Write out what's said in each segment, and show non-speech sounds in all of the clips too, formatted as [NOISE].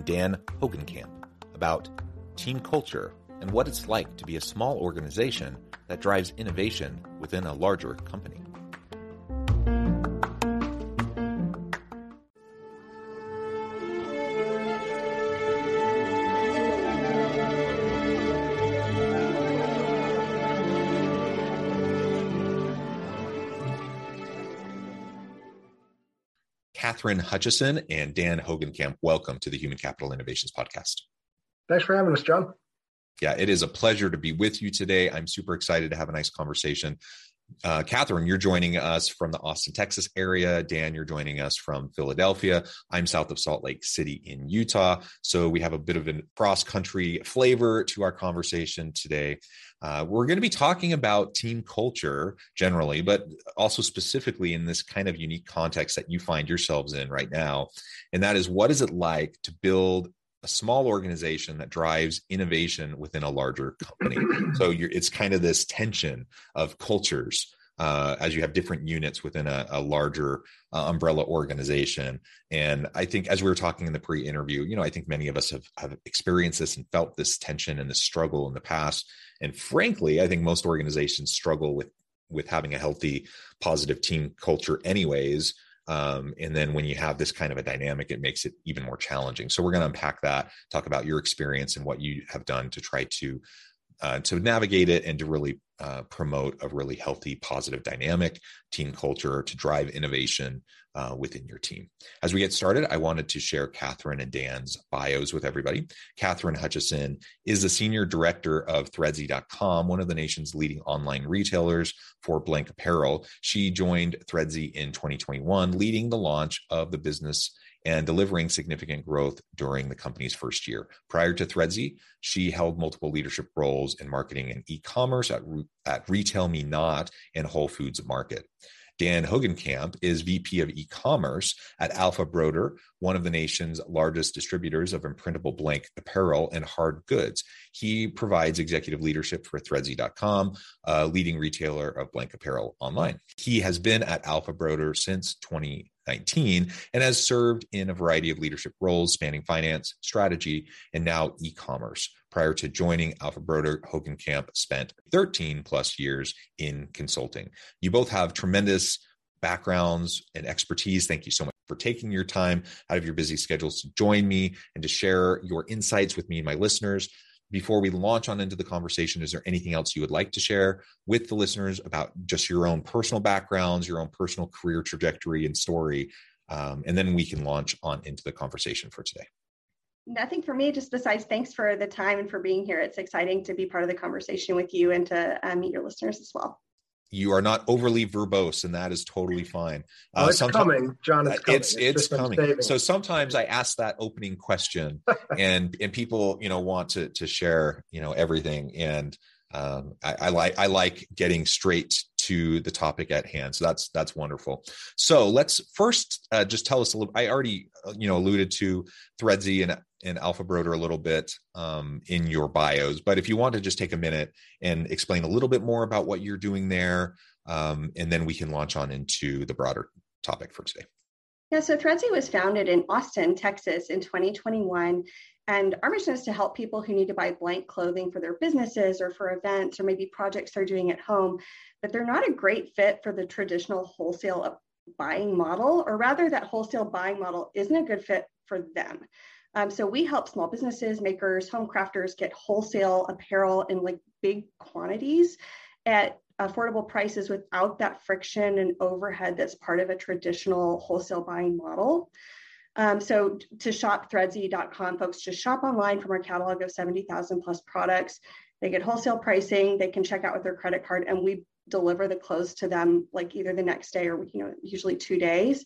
and Dan Hogancamp about team culture and what it's like to be a small organization that drives innovation within a larger company. Kathryn Hutchison and Dan Hogancamp, welcome to the Human Capital Innovations Podcast. Thanks for having us, John. Yeah, it is a pleasure to be with you today. I'm super excited to have a nice conversation. Uh, Kathryn, you're joining us from the Austin, Texas area. Dan, you're joining us from Philadelphia. I'm south of Salt Lake City in Utah. So we have a bit of a cross country flavor to our conversation today. Uh, we're going to be talking about team culture generally, but also specifically in this kind of unique context that you find yourselves in right now. And that is what is it like to build a small organization that drives innovation within a larger company. [CLEARS THROAT] so it's kind of this tension of cultures uh, as you have different units within a, a larger uh, umbrella organization. And I think as we were talking in the pre-interview, you know, I think many of us have, have experienced this and felt this tension and this struggle in the past. And frankly, I think most organizations struggle with with having a healthy, positive team culture, anyways. Um, and then when you have this kind of a dynamic, it makes it even more challenging. So we're going to unpack that, talk about your experience and what you have done to try to uh, to navigate it and to really uh, promote a really healthy, positive dynamic team culture to drive innovation uh, within your team. As we get started, I wanted to share Kathryn and Dan's bios with everybody. Kathryn Hutchison is the senior director of Threadsy.com, one of the nation's leading online retailers for blank apparel. She joined Threadsy in 2021, leading the launch of the business and delivering significant growth during the company's first year. Prior to Threadsy, she held multiple leadership roles in marketing and e-commerce at, at Retail Me Not and Whole Foods Market. Dan Hogancamp is VP of e-commerce at Alpha Broder, one of the nation's largest distributors of imprintable blank apparel and hard goods. He provides executive leadership for Threadsy.com, a leading retailer of blank apparel online. He has been at Alpha Broder since 2019 and has served in a variety of leadership roles spanning finance, strategy, and now e commerce. Prior to joining Alpha Broder, Hogancamp spent 13 plus years in consulting. You both have tremendous backgrounds and expertise. Thank you so much for taking your time out of your busy schedules to join me and to share your insights with me and my listeners before we launch on into the conversation, is there anything else you would like to share with the listeners about just your own personal backgrounds, your own personal career trajectory and story? Um, and then we can launch on into the conversation for today. Nothing for me, just besides thanks for the time and for being here. It's exciting to be part of the conversation with you and to uh, meet your listeners as well. You are not overly verbose and that is totally fine. Uh, it's coming. John it's coming. it's, it's, it's coming. so sometimes i ask that opening question [LAUGHS] and and people you know want to to share you know everything. And um, I, I like i like getting straight to the topic at hand. So that's that's wonderful. So let's first uh, just tell us a little i already uh, you know alluded to threadsy and and Alpha Broder a little bit um, in your bios, but if you want to just take a minute and explain a little bit more about what you're doing there, um, and then we can launch on into the broader topic for today. Yeah, so Threadsy was founded in Austin, Texas in 2021. And our mission is to help people who need to buy blank clothing for their businesses or for events or maybe projects they're doing at home, but they're not a great fit for the traditional wholesale buying model, or rather, that wholesale buying model isn't a good fit for them. Um, so we help small businesses, makers, home crafters get wholesale apparel in like big quantities at affordable prices without that friction and overhead that's part of a traditional wholesale buying model. Um, so to shop threadsy.com, folks just shop online from our catalog of 70,000 plus products. They get wholesale pricing, they can check out with their credit card, and we deliver the clothes to them like either the next day or you know usually two days.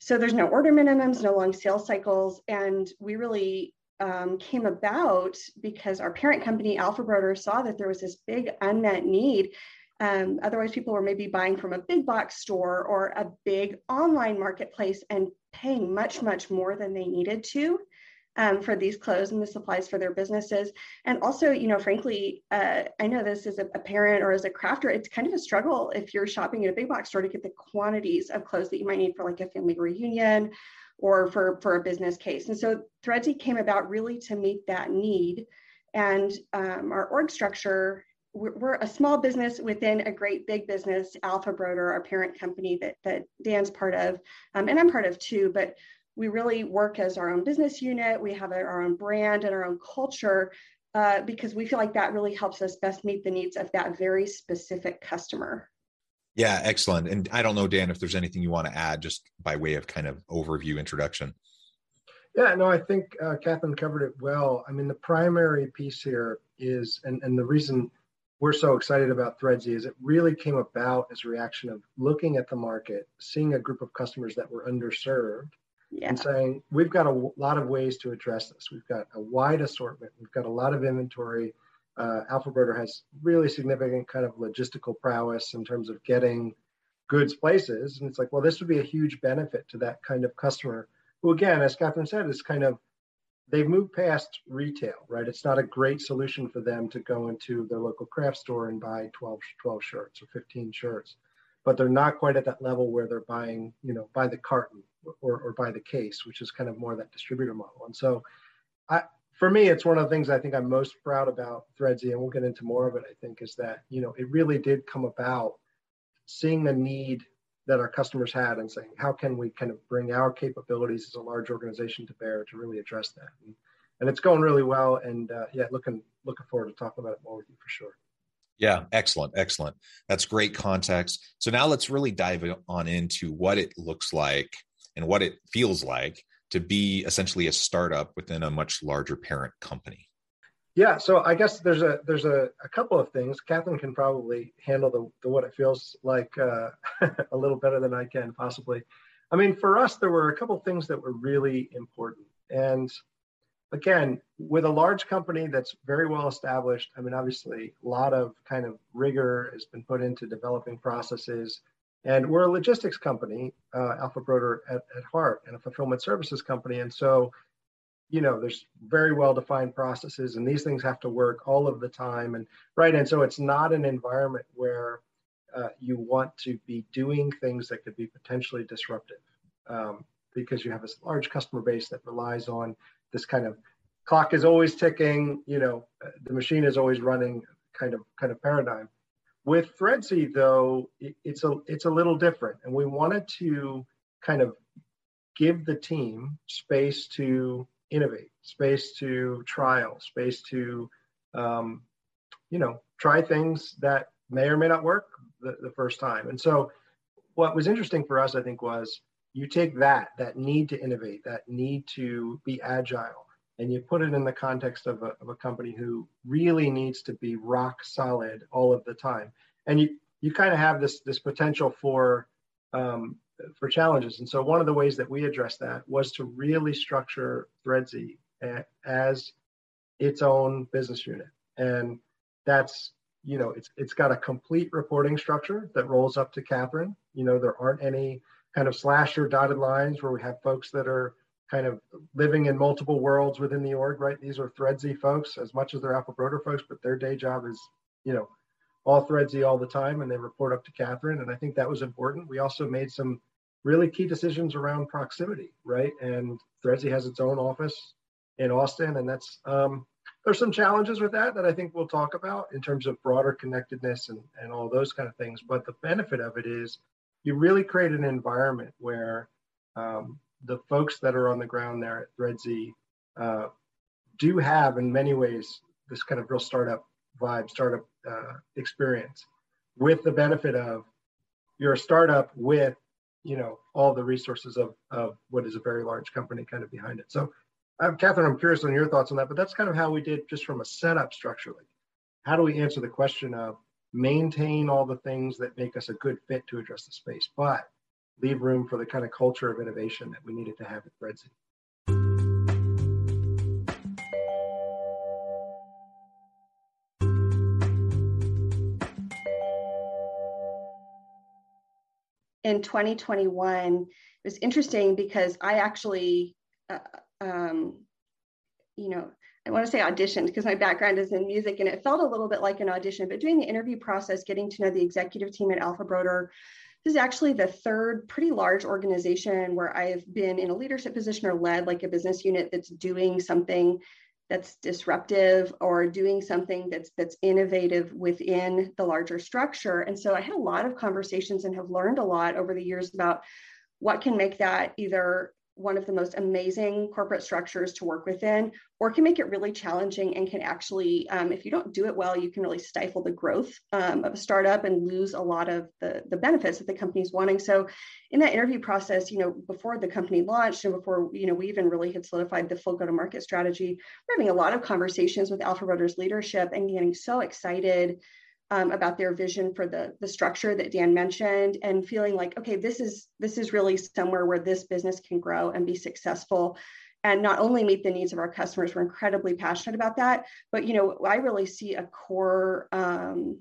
So there's no order minimums, no long sales cycles, and we really um, came about because our parent company Alpha Broder saw that there was this big unmet need. Um, otherwise, people were maybe buying from a big box store or a big online marketplace and paying much, much more than they needed to um, for these clothes and the supplies for their businesses. And also, you know, frankly, uh, I know this as a, a, parent or as a crafter, it's kind of a struggle if you're shopping at a big box store to get the quantities of clothes that you might need for like a family reunion or for, for a business case. And so Threadsy came about really to meet that need. And um, our org structure, we're, we're, a small business within a great big business, Alpha Broder, our parent company that, that Dan's part of, um, and I'm part of too. But we really work as our own business unit. We have our own brand and our own culture uh, because we feel like that really helps us best meet the needs of that very specific customer. Yeah, excellent. And I don't know, Dan, if there's anything you want to add just by way of kind of overview introduction. Yeah, no, I think uh, Kathryn covered it well. I mean, the primary piece here is, and, and the reason we're so excited about Threadsy is it really came about as a reaction of looking at the market, seeing a group of customers that were underserved, yeah. and saying we've got a lot of ways to address this. We've got a wide assortment. We've got a lot of inventory. Uh, Alpha Broder has really significant kind of logistical prowess in terms of getting goods places. And it's like, well, this would be a huge benefit to that kind of customer who, again, as Kathryn said, is kind of they've moved past retail, right? It's not a great solution for them to go into their local craft store and buy 12, 12 shirts or 15 shirts but they're not quite at that level where they're buying, you know, by the carton or, or by the case, which is kind of more that distributor model. And so I, for me, it's one of the things I think I'm most proud about Threadsy, and we'll get into more of it, I think, is that, you know, it really did come about seeing the need that our customers had and saying, how can we kind of bring our capabilities as a large organization to bear to really address that? And, and it's going really well. And uh, yeah, looking, looking forward to talking about it more with you for sure. Yeah, excellent, excellent. That's great context. So now let's really dive on into what it looks like and what it feels like to be essentially a startup within a much larger parent company. Yeah, so I guess there's a there's a, a couple of things. Kathryn can probably handle the, the what it feels like uh, [LAUGHS] a little better than I can possibly. I mean, for us, there were a couple of things that were really important, and again, with a large company that's very well established, I mean, obviously, a lot of kind of rigor has been put into developing processes. And we're a logistics company, uh, Alpha Broder at, at heart, and a fulfillment services company. And so, you know, there's very well defined processes, and these things have to work all of the time. And right. And so, it's not an environment where uh, you want to be doing things that could be potentially disruptive um, because you have this large customer base that relies on this kind of clock is always ticking, you know, the machine is always running kind of kind of paradigm. With Threadsy, though, it, it's a it's a little different, and we wanted to kind of give the team space to innovate, space to trial, space to um, you know try things that may or may not work the, the first time. And so, what was interesting for us, I think, was you take that that need to innovate that need to be agile and you put it in the context of a, of a company who really needs to be rock solid all of the time. And you you kind of have this this potential for um, for challenges. And so one of the ways that we address that was to really structure threadsy as its own business unit. And that's you know it's it's got a complete reporting structure that rolls up to kathryn. You know there aren't any kind of slasher dotted lines where we have folks that are kind of living in multiple worlds within the org, right? These are Threadsy folks as much as they're Alpha Broder folks, but their day job is, you know, all Threadsy all the time and they report up to Kathryn. And I think that was important. We also made some really key decisions around proximity, right? And Threadsy has its own office in Austin, and that's um, there's some challenges with that that I think we'll talk about in terms of broader connectedness and, and all those kind of things. But the benefit of it is you really create an environment where um, the folks that are on the ground there at Threadsy uh, do have, in many ways, this kind of real startup vibe, startup uh, experience, with the benefit of you're a startup with, you know, all the resources of of what is a very large company kind of behind it. So, uh, Kathryn, I'm curious on your thoughts on that, but that's kind of how we did just from a setup structurally. How do we answer the question of maintain all the things that make us a good fit to address the space, but leave room for the kind of culture of innovation that we needed to have at Threadsy. In 2021, it was interesting because I actually, uh, um, you know, I want to say auditioned because my background is in music and it felt a little bit like an audition, but doing the interview process, getting to know the executive team at Alpha Broder, this is actually the third pretty large organization where I've been in a leadership position or led like a business unit that's doing something that's disruptive or doing something that's that's innovative within the larger structure. And so I had a lot of conversations and have learned a lot over the years about what can make that either one of the most amazing corporate structures to work within, or can make it really challenging and can actually, um, if you don't do it well, you can really stifle the growth um, of a startup and lose a lot of the, the benefits that the company's wanting. So, in that interview process, you know, before the company launched and before you know we even really had solidified the full go-to-market strategy, we're having a lot of conversations with Alpha Broder's leadership and getting so excited um, about their vision for the the structure that Dan mentioned, and feeling like, okay, this is this is really somewhere where this business can grow and be successful, and not only meet the needs of our customers. We're incredibly passionate about that, but you know, I really see a core um,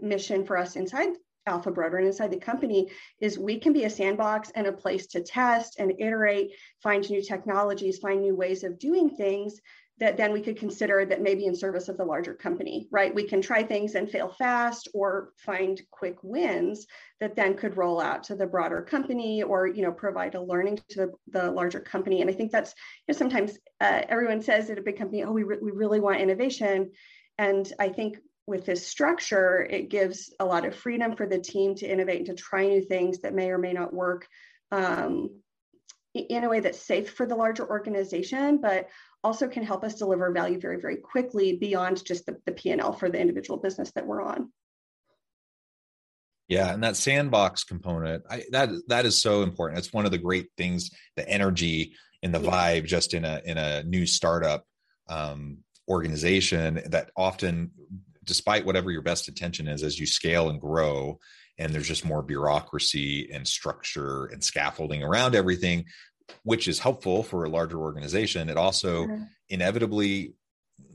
mission for us inside Alpha Broder and inside the company is we can be a sandbox and a place to test and iterate, find new technologies, find new ways of doing things that then we could consider that maybe in service of the larger company, right? We can try things and fail fast or find quick wins that then could roll out to the broader company or, you know, provide a learning to the, larger company. And I think that's, you know, sometimes uh, everyone says at a big company, oh, we, re- we really want innovation. And I think with this structure, it gives a lot of freedom for the team to innovate and to try new things that may or may not work um, in a way that's safe for the larger organization, but also can help us deliver value very, very quickly beyond just the, the P&L for the individual business that we're on. Yeah, and that sandbox component, I, that that is so important. It's one of the great things, the energy and the vibe just in a in a new startup um, organization that often, despite whatever your best intention is, as you scale and grow, and there's just more bureaucracy and structure and scaffolding around everything, which is helpful for a larger organization. It also mm-hmm. inevitably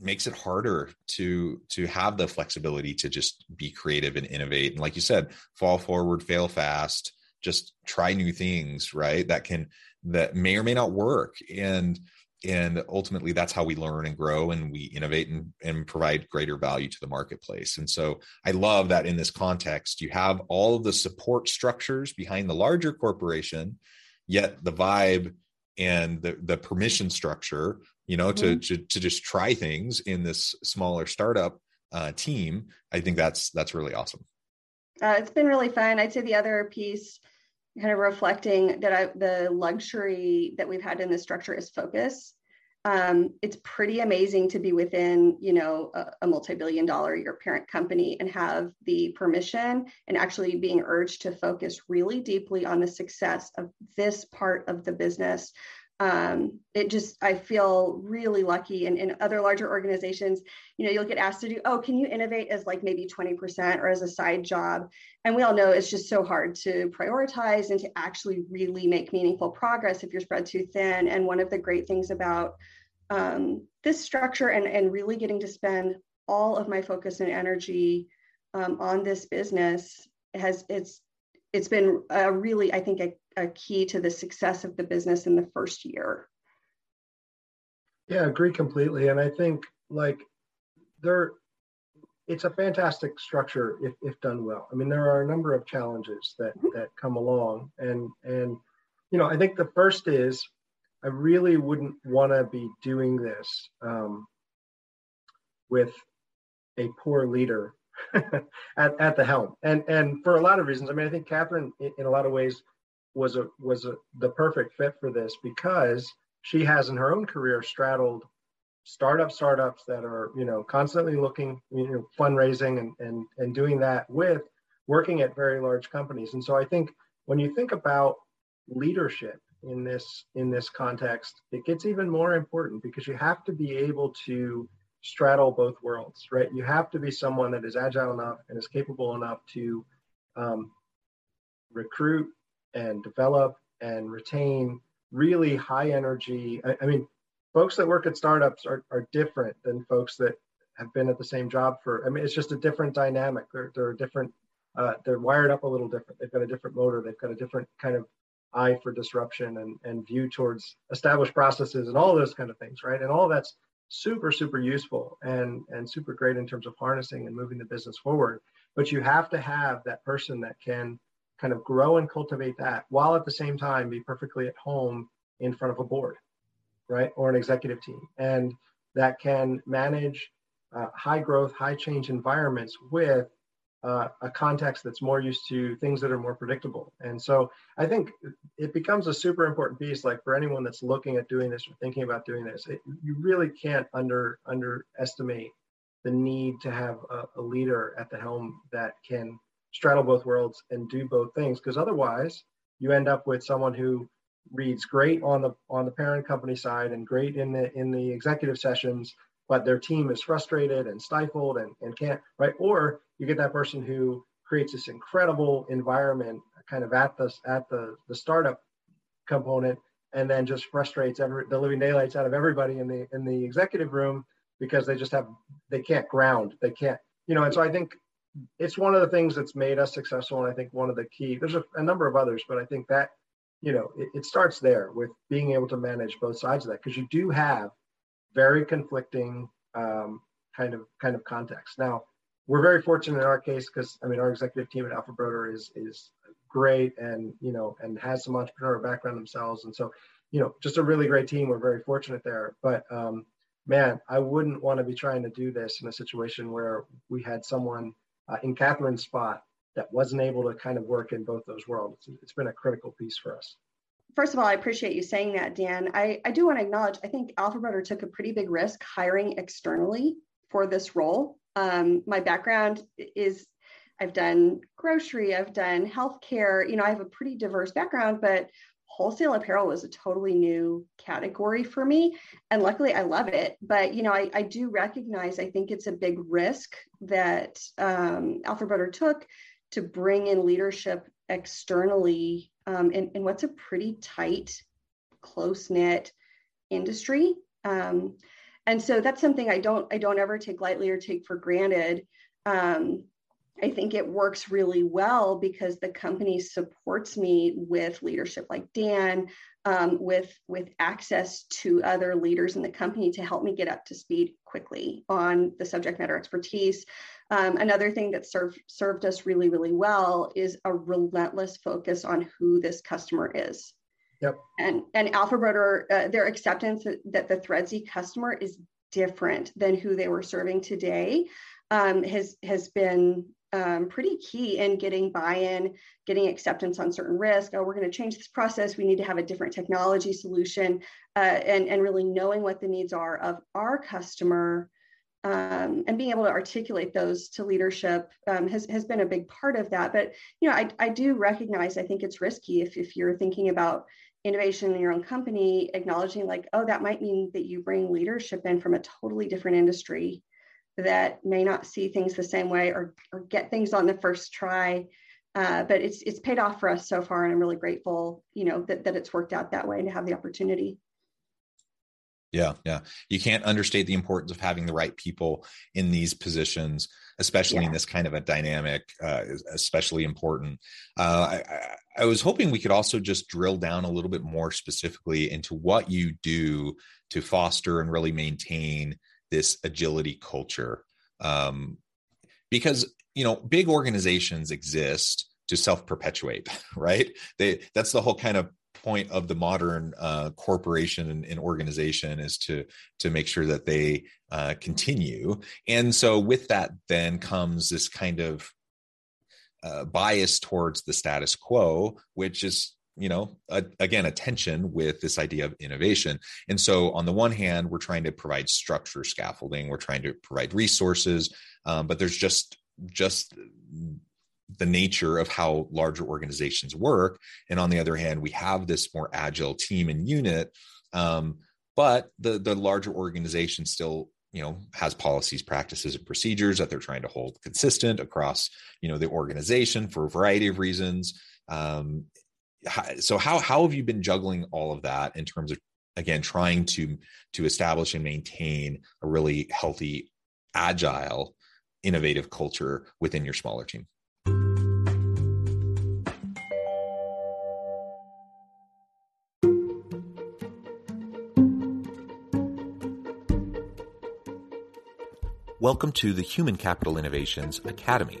makes it harder to to have the flexibility to just be creative and innovate. And like you said fall forward fail fast just try new things right? That can that may or may not work. And and ultimately that's how we learn and grow and we innovate and, and provide greater value to the marketplace. And so i love that in this context you have all of the support structures behind the larger corporation yet the vibe and the the permission structure you know mm-hmm. to, to to just try things in this smaller startup uh, team i think that's that's really awesome. Uh, it's been really fun. I'd say the other piece kind of reflecting that I, the luxury that we've had in this structure is focus. Um, it's pretty amazing to be within you know a, a, multi-billion dollar your parent company and have the permission and actually being urged to focus really deeply on the success of this part of the business um, it just i feel really lucky and in other larger organizations you know you'll get asked to do oh can you innovate as like maybe 20% or as a side job? And we all know it's just so hard to prioritize and to actually really make meaningful progress if you're spread too thin. And one of the great things about um, this structure and, and really getting to spend all of my focus and energy um, on this business has it's it's been a really i think a, a key to the success of the business in the first year yeah I agree completely and i think like there it's a fantastic structure if, if done well i mean there are a number of challenges that mm-hmm. that come along and and you know i think the first is I really wouldn't want to be doing this um, with a poor leader [LAUGHS] at, at the helm. And and for a lot of reasons. I mean, I think Kathryn, in, in a lot of ways, was a was a, the perfect fit for this because she has in her own career straddled startup startups that are you know constantly looking you know fundraising and and and doing that with working at very large companies. And so i think when you think about leadership in this in this context it gets even more important because you have to be able to straddle both worlds right? You have to be someone that is agile enough and is capable enough to um, recruit and develop and retain really high energy. I, I mean folks that work at startups are, are different than folks that have been at the same job for i mean it's just a different dynamic. They're, they're different uh, they're wired up a little different. They've got a different motor. They've got a different kind of eye for disruption and, and view towards established processes and all those kind of things right? And all that's super super useful and and super great in terms of harnessing and moving the business forward. But you have to have that person that can kind of grow and cultivate that while at the same time be perfectly at home in front of a board right, or an executive team, and that can manage uh, high growth, high change environments with uh, a context that's more used to things that are more predictable. And so I think it becomes a super important piece. Like for anyone that's looking at doing this or thinking about doing this, it, you really can't under underestimate the need to have a, a leader at the helm that can straddle both worlds and do both things. Because otherwise, you end up with someone who reads great on the on the parent company side and great in the in the executive sessions but their team is frustrated and stifled and, and can't right or you get that person who creates this incredible environment kind of at the at the the startup component and then just frustrates every the living daylights out of everybody in the in the executive room because they just have they can't ground they can't you know and so i think it's one of the things that's made us successful and i think one of the key there's a, a number of others but i think that you know, it, it starts there with being able to manage both sides of that because you do have very conflicting um, kind of kind of context. Now, we're very fortunate in our case because I mean our executive team at Alpha Broder is is great and you know and has some entrepreneurial background themselves, and so you know just a really great team. We're very fortunate there, but um, man, I wouldn't want to be trying to do this in a situation where we had someone uh, in Kathryn's spot that wasn't able to kind of work in both those worlds. it's, it's been a critical piece for us first of all, I appreciate you saying that, Dan. I, I do want to acknowledge, I think Alpha Broder took a pretty big risk hiring externally for this role. Um, my background is I've done grocery, I've done healthcare, you know, I have a pretty diverse background, but wholesale apparel was a totally new category for me. And luckily I love it. But, you know, I, I do recognize, I think it's a big risk that um, Alpha Broder took to bring in leadership externally um, in, in what's a pretty tight, close knit industry. Um, and so that's something I don't I don't ever take lightly or take for granted. Um, I think it works really well because the company supports me with leadership like Dan, um, with with access to other leaders in the company to help me get up to speed quickly on the subject matter expertise. Um, another thing that served served us really really well is a relentless focus on who this customer is. Yep. And and Alpha Broder, uh, their acceptance that, the Threadsy customer is different than who they were serving today um, has has been um, pretty key in getting buy-in, getting acceptance on certain risk. Oh, we're going to change this process. We need to have a different technology solution, uh, and and really knowing what the needs are of our customer, um, and being able to articulate those to leadership um, has has been a big part of that. But you know, I I do recognize I think it's risky if if you're thinking about innovation in your own company, acknowledging like, oh, that might mean that you bring leadership in from a totally different industry that may not see things the same way or, or get things on the first try. Uh, but it's it's paid off for us so far, and I'm really grateful, you know, that that it's worked out that way and to have the opportunity. Yeah, yeah. You can't understate the importance of having the right people in these positions, especially yeah. in this kind of a dynamic, uh, especially important. Uh, I, I was hoping we could also just drill down a little bit more specifically into what you do to foster and really maintain this agility culture um, because you know big organizations exist to self perpetuate [LAUGHS] right they that's the whole kind of point of the modern uh, corporation and, and, organization is to to make sure that they uh, continue. And so, with that, then comes this kind of uh, bias towards the status quo, which is you know a, again a tension with this idea of innovation. And so on the one hand we're trying to provide structure scaffolding we're trying to provide resources um, but there's just just the nature of how larger organizations work. And on the other hand we have this more agile team and unit um, but the the larger organization still you know has policies practices and procedures that they're trying to hold consistent across you know the organization for a variety of reasons. Um, so how how have you been juggling all of that in terms of again trying to to establish and maintain a really healthy agile innovative culture within your smaller team? Welcome to the Human Capital Innovations Academy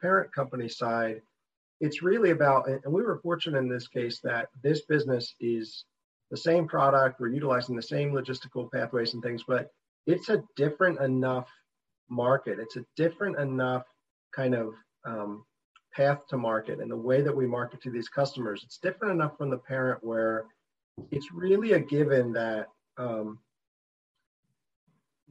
Parent company side, it's really about, and we were fortunate in this case that this business is the same product, we're utilizing the same logistical pathways and things, but it's a different enough market. It's a different enough kind of um, path to market and the way that we market to these customers. It's different enough from the parent where it's really a given that um,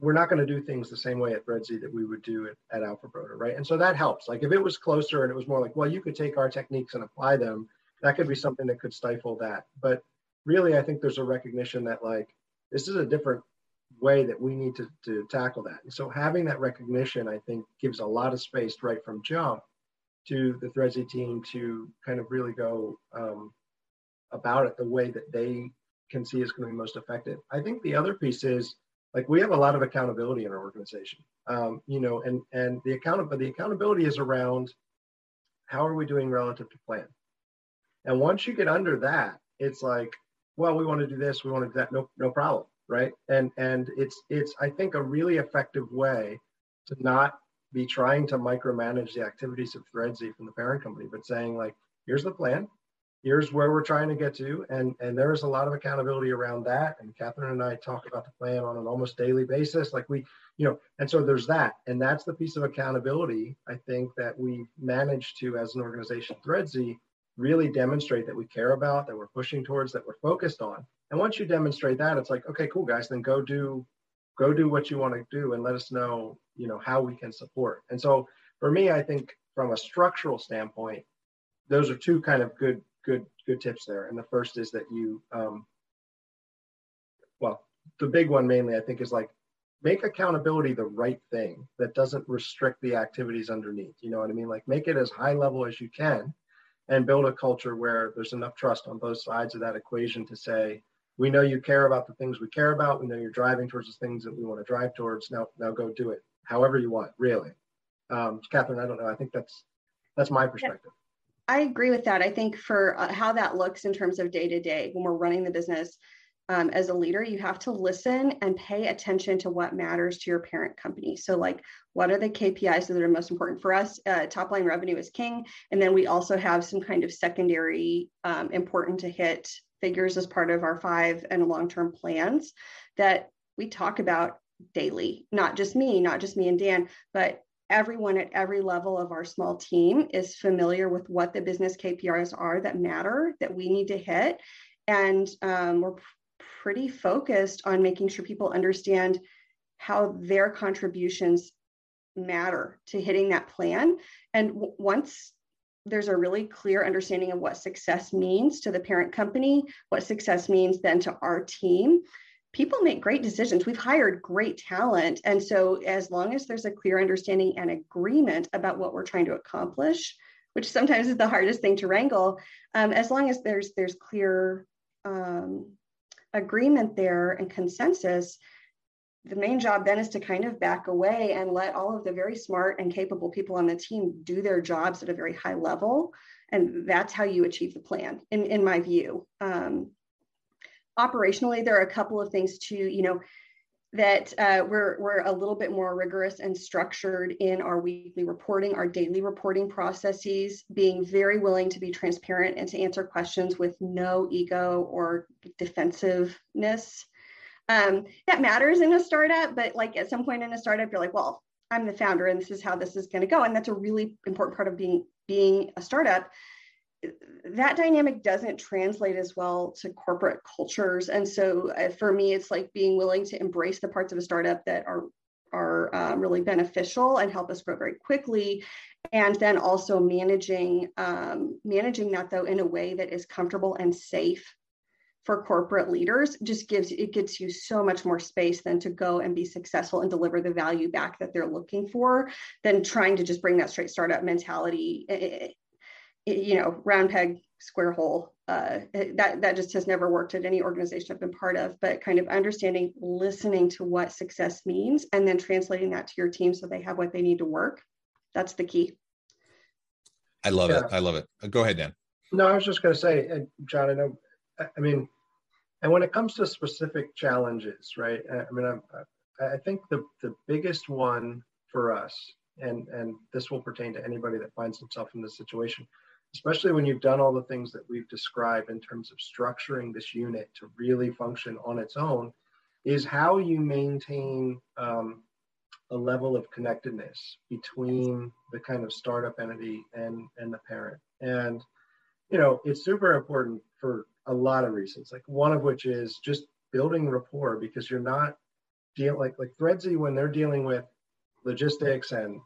we're not going to do things the same way at Threadsy that we would do it at Alpha Broder, right? And so that helps. Like if it was closer and it was more like, well, you could take our techniques and apply them, that could be something that could stifle that. But really, I think there's a recognition that like this is a different way that we need to, to tackle that. And so having that recognition, I think, gives a lot of space right from jump to the Threadsy team to kind of really go um, about it the way that they can see is going to be most effective. I think the other piece is like we have a lot of accountability in our organization, um, you know, and and the account the accountability is around how are we doing relative to plan. And once you get under that, it's like, well, we want to do this, we want to do that, no no problem right? And and it's it's I think a really effective way to not be trying to micromanage the activities of Threadsy from the parent company, but saying like, here's the plan, here's where we're trying to get to, and and there's a lot of accountability around that. And Kathryn and I talk about the plan on an almost daily basis, like we, you know, and so there's that, and that's the piece of accountability I think that we managed to as an organization, Threadsy, really demonstrate that we care about, that we're pushing towards, that we're focused on. And once you demonstrate that, it's like, okay, cool, guys, then go do go do what you want to do and let us know, you know, how we can support. And so for me, I think from a structural standpoint, those are two kind of good, good, good tips there. And the first is that you, um, well, the big one mainly I think is like make accountability the right thing that doesn't restrict the activities underneath. You know what I mean? Like make it as high level as you can and build a culture where there's enough trust on both sides of that equation to say, we know you care about the things we care about. We know you're driving towards the things that we want to drive towards. Now, now go do it however you want, really. Um, Kathryn, I don't know. I think that's that's my perspective. I agree with that. I think for uh, how that looks in terms of day to day when we're running the business, um, as a leader, you have to listen and pay attention to what matters to your parent company. So, like, what are the KPIs that are most important for us? Uh, top line revenue is king. And then we also have some kind of secondary um, important to hit figures as part of our five and long term plans that we talk about daily. Not just me, not just me and Dan, but everyone at every level of our small team is familiar with what the business KPIs are that matter that we need to hit. And um, we're pretty focused on making sure people understand how their contributions matter to hitting that plan. And w- once there's a really clear understanding of what success means to the parent company, what success means then to our team, people make great decisions. We've hired great talent. And so, as long as there's a clear understanding and agreement about what we're trying to accomplish, which sometimes is the hardest thing to wrangle, um, as long as there's there's clear um, agreement there and consensus, the main job then is to kind of back away and let all of the very smart and capable people on the team do their jobs at a very high level. And that's how you achieve the plan, in, in my view. Um, operationally, there are a couple of things to, you know, that uh, we're, we're a little bit more rigorous and structured in our weekly reporting, our daily reporting processes, being very willing to be transparent and to answer questions with no ego or defensiveness. Um, that matters in a startup, but like at some point in a startup, you're like, well, I'm the founder and this is how this is going to go. And that's a really important part of being being a startup that dynamic doesn't translate as well to corporate cultures. And so uh, for me it's like being willing to embrace the parts of a startup that are are uh, really beneficial and help us grow very quickly. And then also managing um, managing that though in a way that is comfortable and safe for corporate leaders just gives it gives you so much more space than to go and be successful and deliver the value back that they're looking for than trying to just bring that straight startup mentality eh, eh, eh, you know, round peg, square hole. Uh, that that just has never worked at any organization I've been part of. But kind of understanding, listening to what success means, and then translating that to your team so they have what they need to work. That's the key. I love yeah. it. I love it. Uh, go ahead, Dan. No, I was just going to say, John. I know. I mean, and when it comes to specific challenges, right? I mean, I'm, I think the the biggest one for us, and and this will pertain to anybody that finds himself in this situation especially when you've done all the things that we've described in terms of structuring this unit to really function on its own, is how you maintain um, a level of connectedness between the kind of startup entity and and the parent. And you know, it's super important for a lot of reasons. Like one of which is just building rapport because you're not deal like like Threadsy when they're dealing with logistics and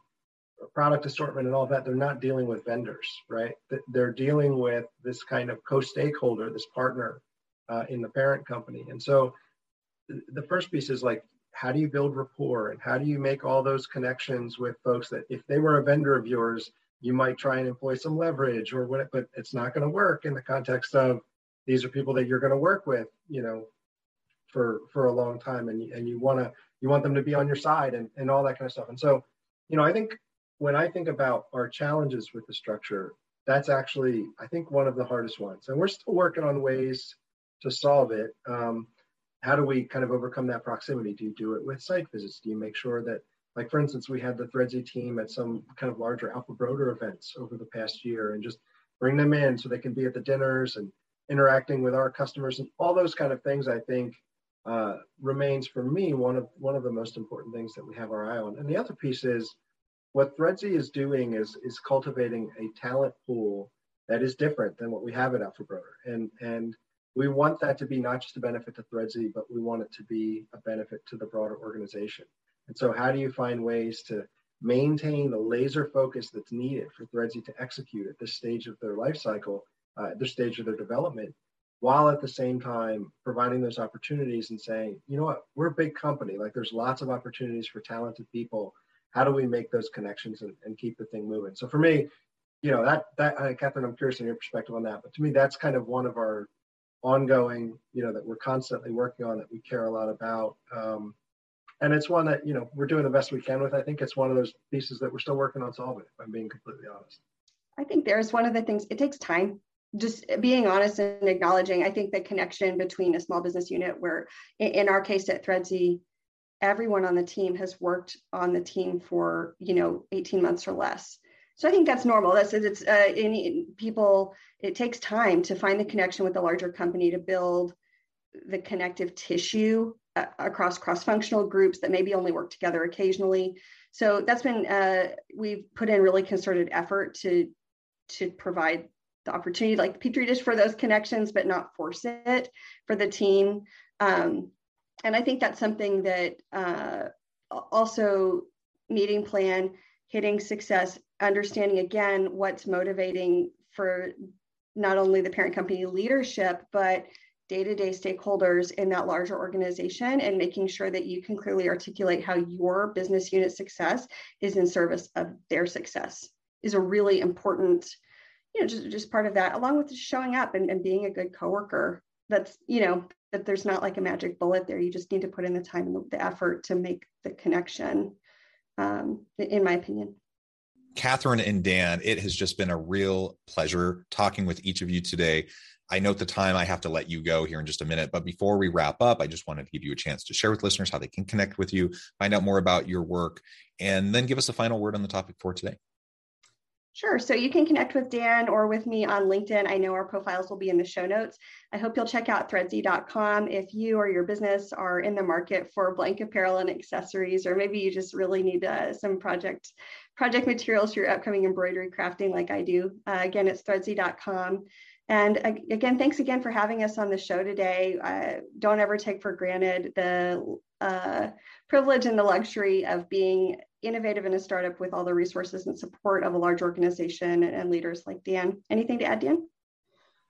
product assortment and all that, they're not dealing with vendors, right? They're dealing with this kind of co-stakeholder, this partner uh, in the parent company. And so the first piece is like, how do you build rapport and how do you make all those connections with folks that if they were a vendor of yours, you might try and employ some leverage or what, but it's not going to work in the context of these are people that you're going to work with, you know, for for a long time, and and you want to you want them to be on your side and and all that kind of stuff. And so, you know, I think when I think about our challenges with the structure, that's actually, I think, one of the hardest ones. And we're still working on ways to solve it. Um, how do we kind of overcome that proximity? Do you do it with site visits? Do you make sure that, like, for instance, we had the Threadsy team at some kind of larger Alpha Broder events over the past year and just bring them in so they can be at the dinners and interacting with our customers and all those kind of things, I think, uh, remains for me one of one of the most important things that we have our eye on. And the other piece is what Threadsy is doing is is cultivating a talent pool that is different than what we have at Alpha Broder. And and we want that to be not just a benefit to Threadsy, but we want it to be a benefit to the broader organization. And so how do you find ways to maintain the laser focus that's needed for Threadsy to execute at this stage of their life cycle, uh, at this stage of their development, while at the same time providing those opportunities and saying, you know what, we're a big company. Like there's lots of opportunities for talented people how do we make those connections and, and keep the thing moving? So for me, you know that that uh, Kathryn, I'm curious in your perspective on that. But to me, that's kind of one of our ongoing, you know, that we're constantly working on that we care a lot about. Um, and it's one that you know we're doing the best we can with. I think it's one of those pieces that we're still working on solving. If I'm being completely honest. I think there's one of the things. It takes time. Just being honest and acknowledging. I think the connection between a small business unit, where in our case at Threadsy, everyone on the team has worked on the team for you know 18 months or less. So i think that's normal. That's it's uh, people it takes time to find the connection with the larger company to build the connective tissue uh, across cross-functional groups that maybe only work together occasionally. So that's been uh, we've put in really concerted effort to to provide the opportunity like petri dish for those connections but not force it for the team. Um, and I think that's something that uh, also meeting plan, hitting success, understanding again what's motivating for not only the parent company leadership, but day-to-day stakeholders in that larger organization and making sure that you can clearly articulate how your business unit success is in service of their success is a really important you know just, just part of that along with showing up and, and being a good coworker. That's you know that there's not like a magic bullet there. You just need to put in the time and the effort to make the connection, um, in my opinion. Kathryn and Dan, it has just been a real pleasure talking with each of you today. I note the time I have to let you go here in just a minute, but before we wrap up, I just wanted to give you a chance to share with listeners how they can connect with you, find out more about your work, and then give us a final word on the topic for today. Sure. So you can connect with Dan or with me on LinkedIn. I know our profiles will be in the show notes. I hope you'll check out threadsy.com if you or your business are in the market for blank apparel and accessories, or maybe you just really need uh, some project project materials for your upcoming embroidery crafting like I do. Uh, again, it's threadsy.com. And again, thanks again for having us on the show today. Uh, don't ever take for granted the uh, privilege and the luxury of being innovative in a startup with all the resources and support of a large organization and leaders like Dan. Anything to add, Dan?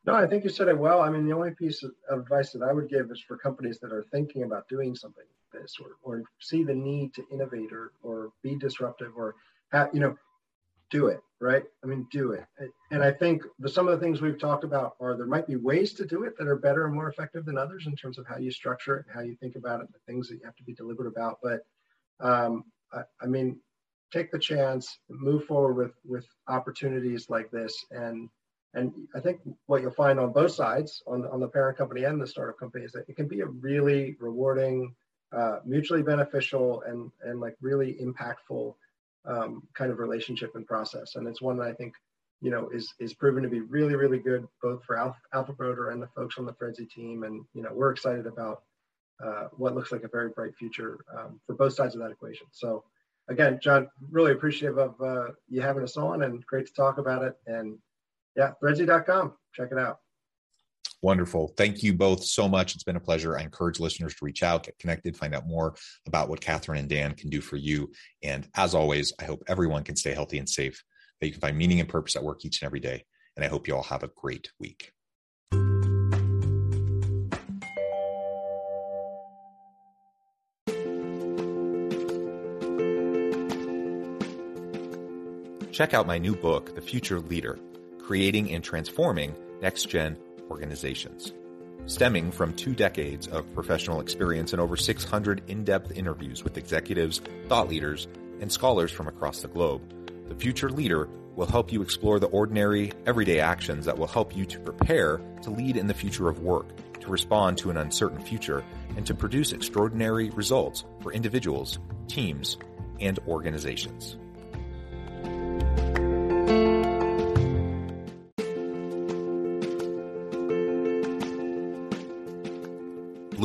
No, I think you said it well. I mean, the only piece of advice that I would give is for companies that are thinking about doing something like this or, or see the need to innovate or, or be disruptive or have, you know, do it, right? I mean, do it. And I think the, some of the things we've talked about are there might be ways to do it that are better and more effective than others in terms of how you structure it, how you think about it, the things that you have to be deliberate about. But um, I, I mean, take the chance, move forward with with opportunities like this, and and I think what you'll find on both sides, on on the parent company and the startup company, is that it can be a really rewarding, uh, mutually beneficial, and and like really impactful um, kind of relationship and process. And it's one that I think, you know, is is proven to be really, really good both for Alpha, alphabroder and the folks on the Threadsy team. And you know, we're excited about uh, what looks like a very bright future um, for both sides of that equation. So again, John, really appreciative of uh, you having us on and great to talk about it. And yeah, threadsy.com, check it out. Wonderful. Thank you both so much. It's been a pleasure. I encourage listeners to reach out, get connected, find out more about what Kathryn and Dan can do for you. And as always, I hope everyone can stay healthy and safe, that you can find meaning and purpose at work each and every day. And I hope you all have a great week. Check out my new book, The Future Leader Creating and Transforming Next Gen organizations. Stemming from two decades of professional experience and over 600 in depth interviews with executives, thought leaders, and scholars from across the globe, the Future Leader will help you explore the ordinary, everyday actions that will help you to prepare to lead in the future of work, to respond to an uncertain future, and to produce extraordinary results for individuals, teams, and organizations.